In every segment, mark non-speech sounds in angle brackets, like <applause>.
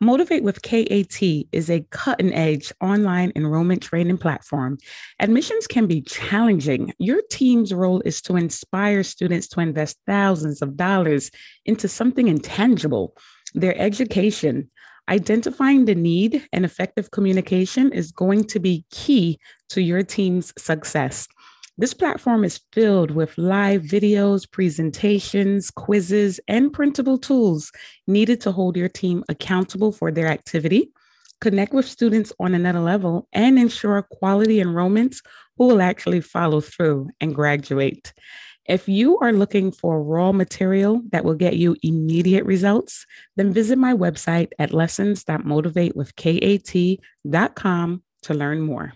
Motivate with KAT is a cutting edge online enrollment training platform. Admissions can be challenging. Your team's role is to inspire students to invest thousands of dollars into something intangible, their education. Identifying the need and effective communication is going to be key to your team's success. This platform is filled with live videos, presentations, quizzes, and printable tools needed to hold your team accountable for their activity, connect with students on another level, and ensure quality enrollments who will actually follow through and graduate. If you are looking for raw material that will get you immediate results, then visit my website at lessons.motivatewithkat.com to learn more.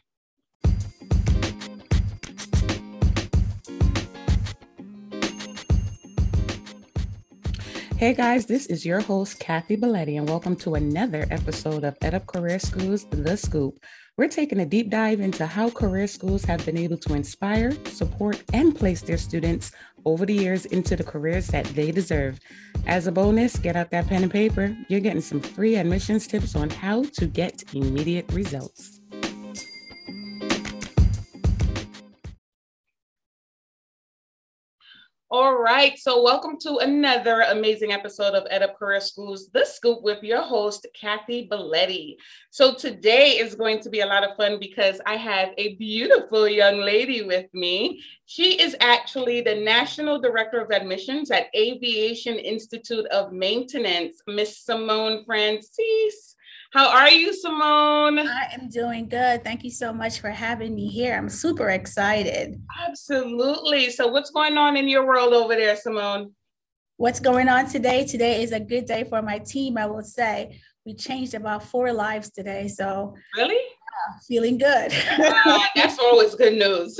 Hey guys, this is your host, Kathy Belletti, and welcome to another episode of EdUp Career Schools The Scoop. We're taking a deep dive into how career schools have been able to inspire, support, and place their students over the years into the careers that they deserve. As a bonus, get out that pen and paper. You're getting some free admissions tips on how to get immediate results. All right, so welcome to another amazing episode of EdUp Career Schools, The Scoop with your host, Kathy Belletti. So today is going to be a lot of fun because I have a beautiful young lady with me. She is actually the National Director of Admissions at Aviation Institute of Maintenance, Miss Simone Francis. How are you, Simone? I am doing good. Thank you so much for having me here. I'm super excited. Absolutely. So, what's going on in your world over there, Simone? What's going on today? Today is a good day for my team, I will say. We changed about four lives today. So, really? Yeah, feeling good. uh, <laughs> that's always good news.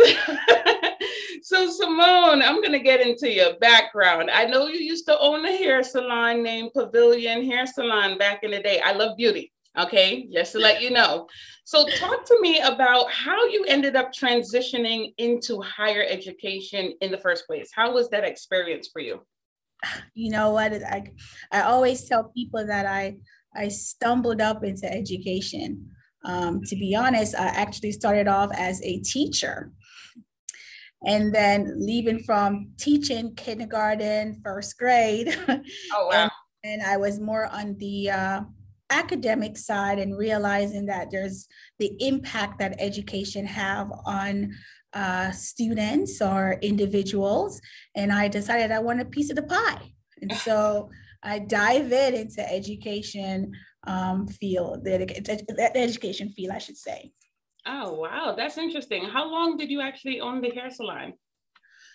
<laughs> so, Simone, I'm going to get into your background. I know you used to own a hair salon named Pavilion Hair Salon back in the day. I love beauty. Okay, just to let you know. So, talk to me about how you ended up transitioning into higher education in the first place. How was that experience for you? You know what? I, I always tell people that I, I stumbled up into education. Um, to be honest, I actually started off as a teacher. And then leaving from teaching kindergarten, first grade. Oh, <laughs> wow. and, and I was more on the uh, academic side and realizing that there's the impact that education have on uh, students or individuals. And i decided i want a piece of the pie. And so i dive in into education um, field the, the education field i should say. Oh wow. That's interesting. How long did you actually own the hair salon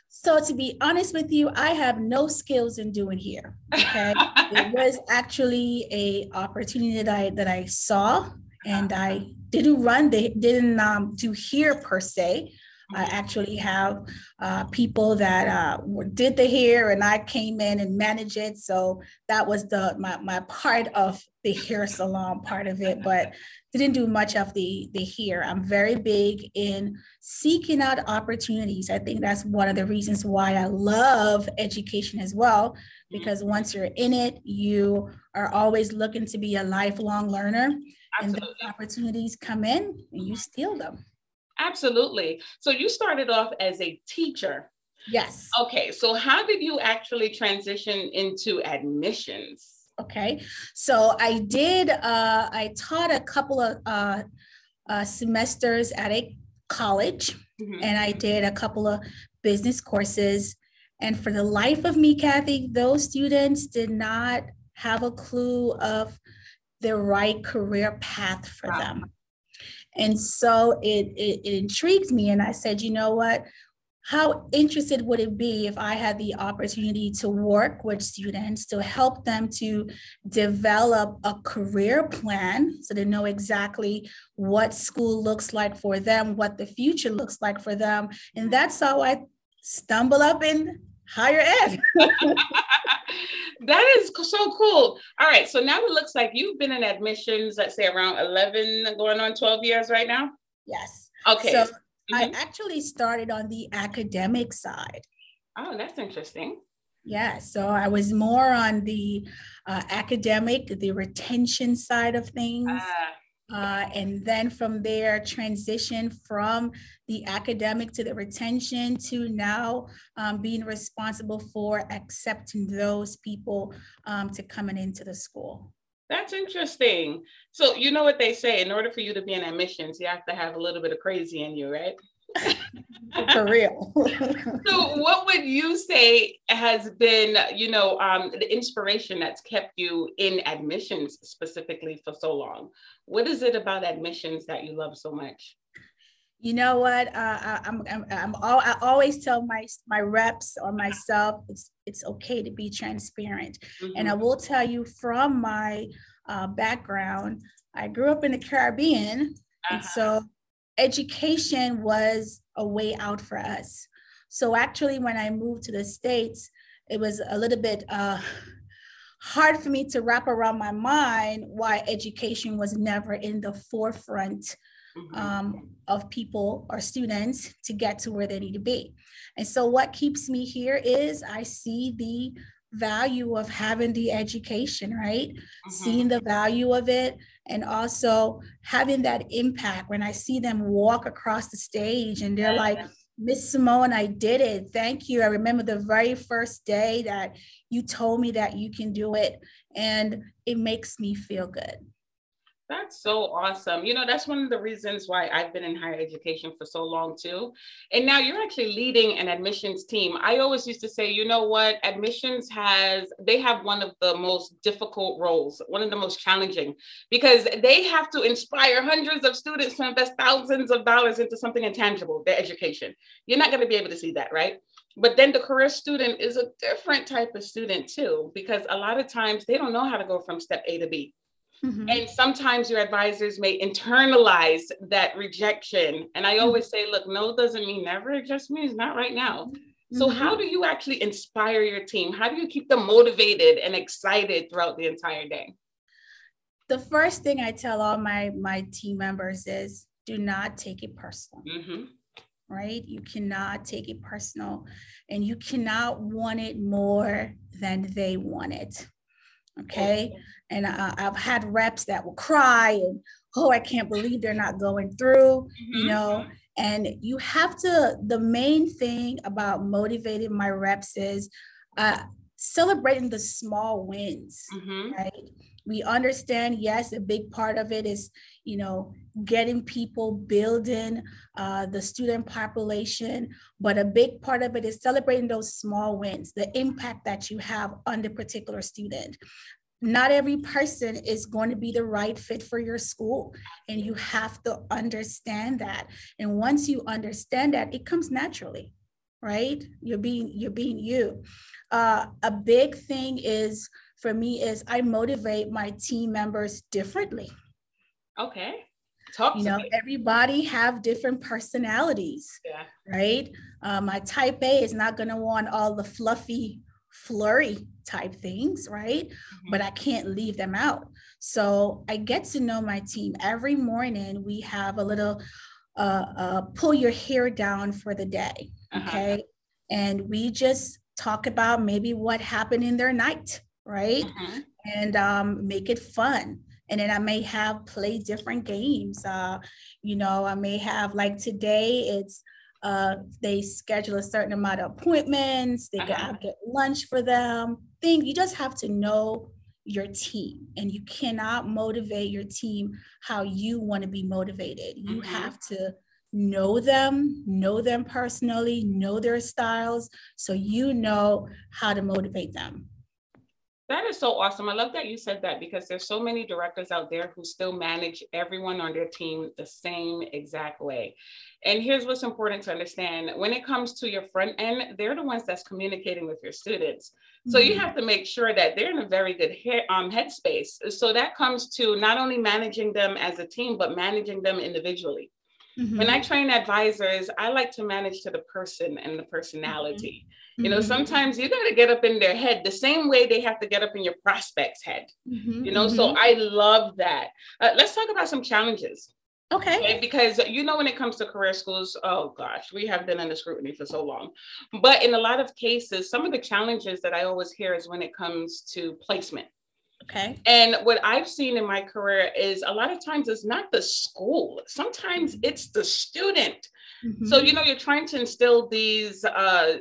so to be honest with you, I have no skills in doing hair. Okay. <laughs> it was actually a opportunity that I that I saw and I didn't run, they didn't um, do hair per se. I mm-hmm. actually have uh, people that uh, did the hair, and I came in and managed it. So that was the my, my part of the hair salon part of it, but didn't do much of the the hair. I'm very big in seeking out opportunities. I think that's one of the reasons why I love education as well, mm-hmm. because once you're in it, you are always looking to be a lifelong learner, Absolutely. and the opportunities come in and you steal them. Absolutely. So you started off as a teacher. Yes. Okay. So how did you actually transition into admissions? Okay. So I did, uh, I taught a couple of uh, uh, semesters at a college mm-hmm. and I did a couple of business courses. And for the life of me, Kathy, those students did not have a clue of the right career path for wow. them. And so it, it, it intrigued me. And I said, you know what? How interested would it be if I had the opportunity to work with students to help them to develop a career plan so they know exactly what school looks like for them, what the future looks like for them? And that's how I stumble up in higher ed. <laughs> that is so cool. All right. So now it looks like you've been in admissions, let's say around 11, going on 12 years right now? Yes. Okay. So mm-hmm. I actually started on the academic side. Oh, that's interesting. Yeah, so I was more on the uh, academic, the retention side of things. Uh, uh, and then from there, transition from the academic to the retention to now um, being responsible for accepting those people um, to coming into the school. That's interesting. So, you know what they say in order for you to be in admissions, you have to have a little bit of crazy in you, right? <laughs> for real. so, what would you say has been, you know, um, the inspiration that's kept you in admissions specifically for so long? What is it about admissions that you love so much? You know what? Uh, I, I'm, I'm, I'm all, I always tell my my reps or myself it's it's okay to be transparent, mm-hmm. and I mm-hmm. will tell you from my uh, background, I grew up in the Caribbean, uh-huh. and so education was a way out for us. So actually, when I moved to the States, it was a little bit uh, hard for me to wrap around my mind why education was never in the forefront. Um, of people or students to get to where they need to be. And so, what keeps me here is I see the value of having the education, right? Mm-hmm. Seeing the value of it and also having that impact when I see them walk across the stage and they're like, Miss Simone, I did it. Thank you. I remember the very first day that you told me that you can do it, and it makes me feel good. That's so awesome. You know, that's one of the reasons why I've been in higher education for so long too. And now you're actually leading an admissions team. I always used to say, you know what, admissions has, they have one of the most difficult roles, one of the most challenging, because they have to inspire hundreds of students to invest thousands of dollars into something intangible, their education. You're not going to be able to see that, right? But then the career student is a different type of student too, because a lot of times they don't know how to go from step A to B Mm-hmm. And sometimes your advisors may internalize that rejection. And I mm-hmm. always say, look, no doesn't mean never. It just means not right now. Mm-hmm. So, how do you actually inspire your team? How do you keep them motivated and excited throughout the entire day? The first thing I tell all my, my team members is do not take it personal. Mm-hmm. Right? You cannot take it personal and you cannot want it more than they want it. Okay. And I, have had reps that will cry and, oh, I can't believe they're not going through, mm-hmm. you know. And you have to, the main thing about motivating my reps is uh, celebrating the small wins, mm-hmm. right? We understand, yes, a big part of it is, you know, getting people building uh, the student population, but a big part of it is celebrating those small wins, the impact that you have on the particular student. Not every person is going to be the right fit for your school and you have to understand that. And once you understand that it comes naturally right? You're being you're being you. Uh, a big thing is for me is i motivate my team members differently okay Talk you know me. everybody have different personalities yeah. right uh, my type a is not going to want all the fluffy flurry type things, right? Mm-hmm. But I can't leave them out. So I get to know my team. Every morning we have a little uh, uh, pull your hair down for the day. Uh-huh. Okay. And we just talk about maybe what happened in their night, right? Uh-huh. And um, make it fun. And then I may have play different games. Uh, you know, I may have like today it's uh, they schedule a certain amount of appointments. They uh-huh. get lunch for them. Thing you just have to know your team, and you cannot motivate your team how you want to be motivated. You mm-hmm. have to know them, know them personally, know their styles, so you know how to motivate them. That is so awesome. I love that you said that because there's so many directors out there who still manage everyone on their team the same exact way. And here's what's important to understand when it comes to your front end, they're the ones that's communicating with your students. So mm-hmm. you have to make sure that they're in a very good he- um, headspace. So that comes to not only managing them as a team, but managing them individually. Mm-hmm. When I train advisors, I like to manage to the person and the personality. Mm-hmm. You know, mm-hmm. sometimes you got to get up in their head the same way they have to get up in your prospect's head. Mm-hmm. You know, so mm-hmm. I love that. Uh, let's talk about some challenges Okay. okay. Because you know, when it comes to career schools, oh gosh, we have been under scrutiny for so long. But in a lot of cases, some of the challenges that I always hear is when it comes to placement. Okay. And what I've seen in my career is a lot of times it's not the school, sometimes mm-hmm. it's the student. Mm-hmm. So, you know, you're trying to instill these uh,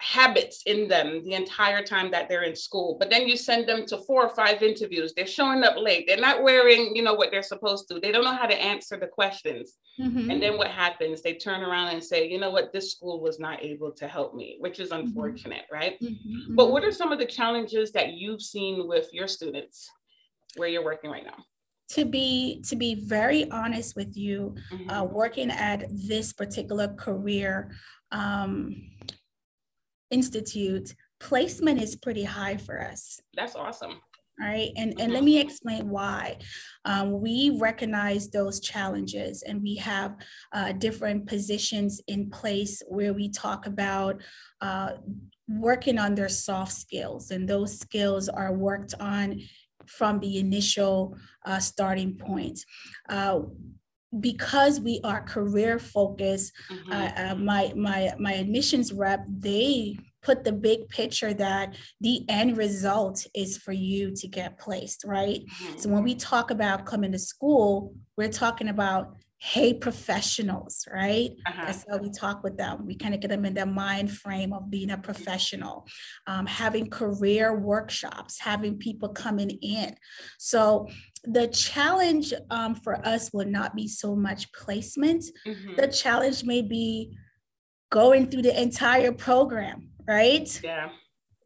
habits in them the entire time that they're in school but then you send them to four or five interviews they're showing up late they're not wearing you know what they're supposed to they don't know how to answer the questions mm-hmm. and then what happens they turn around and say you know what this school was not able to help me which is mm-hmm. unfortunate mm-hmm. right mm-hmm. but what are some of the challenges that you've seen with your students where you're working right now to be to be very honest with you uh, mm-hmm. working at this particular career um, institute, placement is pretty high for us. That's awesome. All right. And, and let mm-hmm. me explain why. Um, we recognize those challenges and we have uh, different positions in place where we talk about uh, working on their soft skills. And those skills are worked on from the initial uh, starting point. Because we are career focused, mm-hmm. uh, uh, my my my admissions rep they put the big picture that the end result is for you to get placed, right? Mm-hmm. So when we talk about coming to school, we're talking about hey professionals right uh-huh. that's how we talk with them we kind of get them in the mind frame of being a professional um, having career workshops having people coming in so the challenge um, for us will not be so much placement mm-hmm. the challenge may be going through the entire program right? Yeah.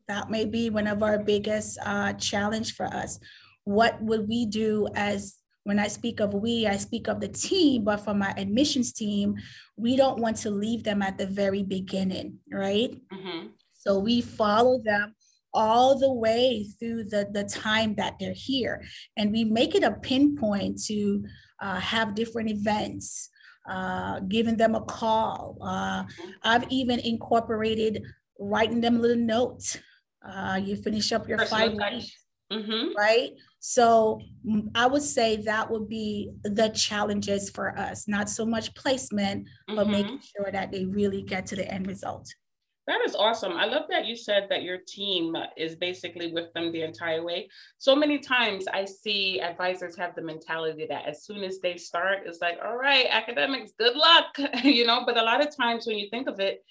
That may be one of our biggest uh, challenge for us. What would we do as when I speak of we, I speak of the team, but for my admissions team, we don't want to leave them at the very beginning, right? Mm-hmm. So we follow them all the way through the, the time that they're here. And we make it a pinpoint to uh, have different events, uh, giving them a call. Uh. I've even incorporated writing them a little note. Uh, you finish up your Personal five weeks, mm-hmm. right? So mm, I would say that would be the challenges for us, not so much placement, mm-hmm. but making sure that they really get to the end result. That is awesome. I love that you said that your team is basically with them the entire way. So many times I see advisors have the mentality that as soon as they start, it's like, all right, academics, good luck, <laughs> you know. But a lot of times when you think of it,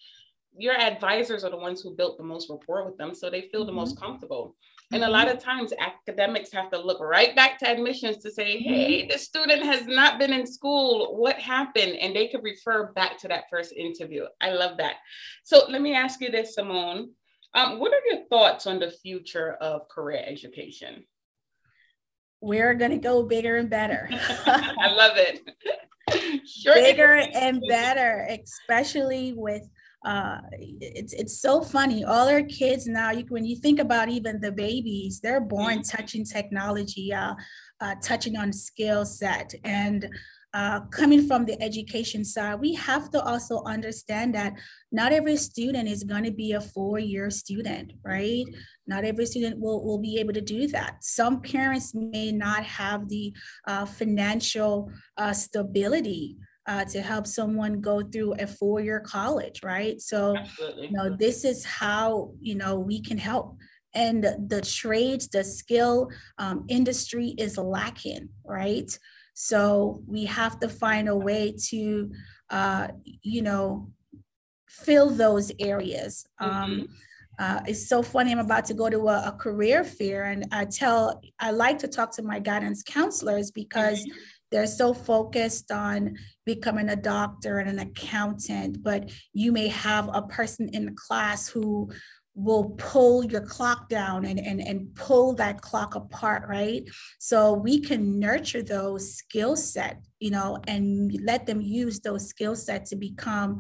your advisors are the ones who built the most rapport with them so they feel mm-hmm. the most mm-hmm. comfortable. And mm-hmm. a lot of times academics have to look right back to admissions to say hey mm-hmm. the student has not been in school. What happened? And they could refer back to that first interview. I love that. So let me ask you this simone. Um, what are your thoughts on the future of career education? We're going to go bigger and better. <laughs> I love it. <laughs> Sure bigger and better especially with uh, it's it's so funny. All our kids now, you, when you think about even the babies, they're born mm-hmm. touching technology, uh, uh, touching on skill set, and uh, coming from the education side, we have to also understand that not every student is going to be a four-year student, right? Not every student will, will be able to do that. Some parents may not have the uh, financial uh, stability uh, to help someone go through a four-year college, right? So, Absolutely. you know, this is how you know we can help. And the trades, the skill um, industry is lacking, right? So we have to find a way to, uh, you know, fill those areas. Um, mm-hmm. Uh, it's so funny. I'm about to go to a, a, career fair, and I tell I like to talk to my guidance counselors because mm-hmm. They're so focused on becoming a doctor and an accountant, but you may have a person in the class who will pull your clock down and, and, and pull that clock apart, right? So we can nurture those skill set, you know, and let them use those skill set to become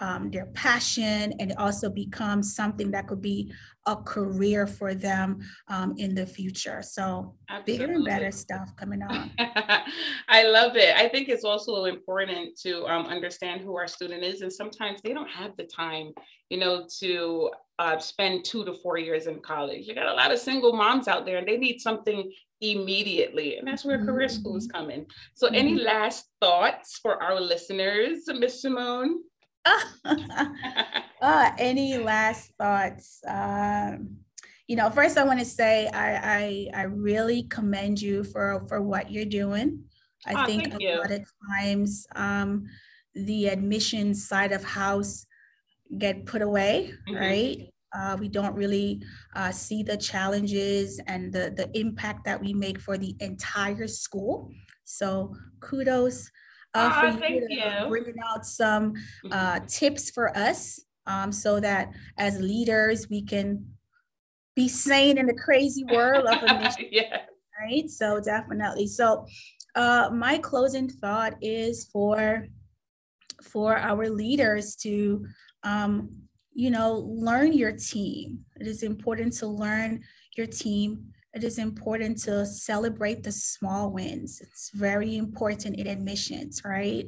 um, their passion and it also become something that could be a career for them um, in the future. So Absolutely. bigger and better stuff coming on. <laughs> I love it. I think it's also important to um, understand who our student is, and sometimes they don't have the time, you know, to uh, spend two to four years in college. You got a lot of single moms out there, and they need something immediately. And that's where mm-hmm. career schools come in. So, mm-hmm. any last thoughts for our listeners, Miss Simone? <laughs> uh, any last thoughts? Um, you know, first I want to say I, I, I really commend you for for what you're doing. I oh, think a you. lot of times um, the admission side of house get put away, mm-hmm. right? Uh, we don't really uh, see the challenges and the, the impact that we make for the entire school. So kudos uh, oh, for you, you, bringing out some uh, mm-hmm. tips for us um, so that as leaders we can be sane in the crazy world of admission. <laughs> yeah. Right. So definitely. So uh, my closing thought is for for our leaders to um, you know learn your team it is important to learn your team it is important to celebrate the small wins it's very important in admissions right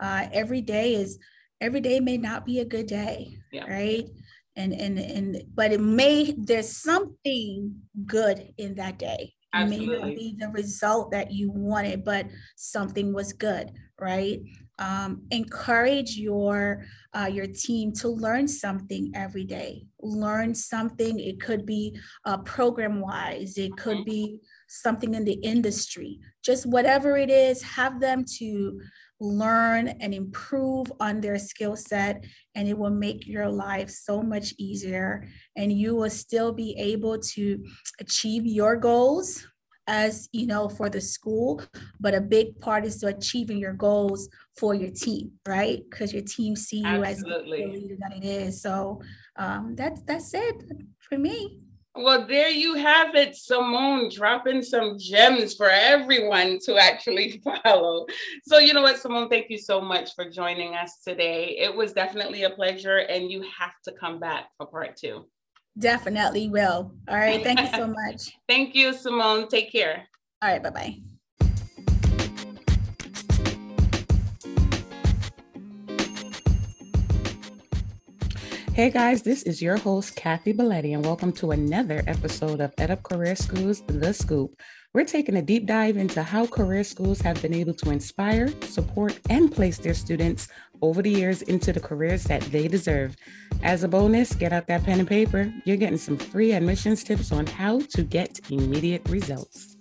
uh, every day is every day may not be a good day yeah. right and and and but it may there's something good in that day Absolutely. may not be the result that you wanted, but something was good, right? Um, encourage your uh, your team to learn something every day. Learn something. It could be uh, program wise. It could mm-hmm. be something in the industry. Just whatever it is, have them to learn and improve on their skill set and it will make your life so much easier and you will still be able to achieve your goals as you know for the school but a big part is to achieving your goals for your team right because your team see you Absolutely. as the leader that it is so um, that's that's it for me well, there you have it, Simone, dropping some gems for everyone to actually <laughs> follow. So, you know what, Simone, thank you so much for joining us today. It was definitely a pleasure, and you have to come back for part two. Definitely will. All right. Thank you so <laughs> much. thank you, Simone. Take care. All right. Bye bye. Hey guys, this is your host, Kathy Belletti, and welcome to another episode of EdUp Career Schools The Scoop. We're taking a deep dive into how career schools have been able to inspire, support, and place their students over the years into the careers that they deserve. As a bonus, get out that pen and paper. You're getting some free admissions tips on how to get immediate results.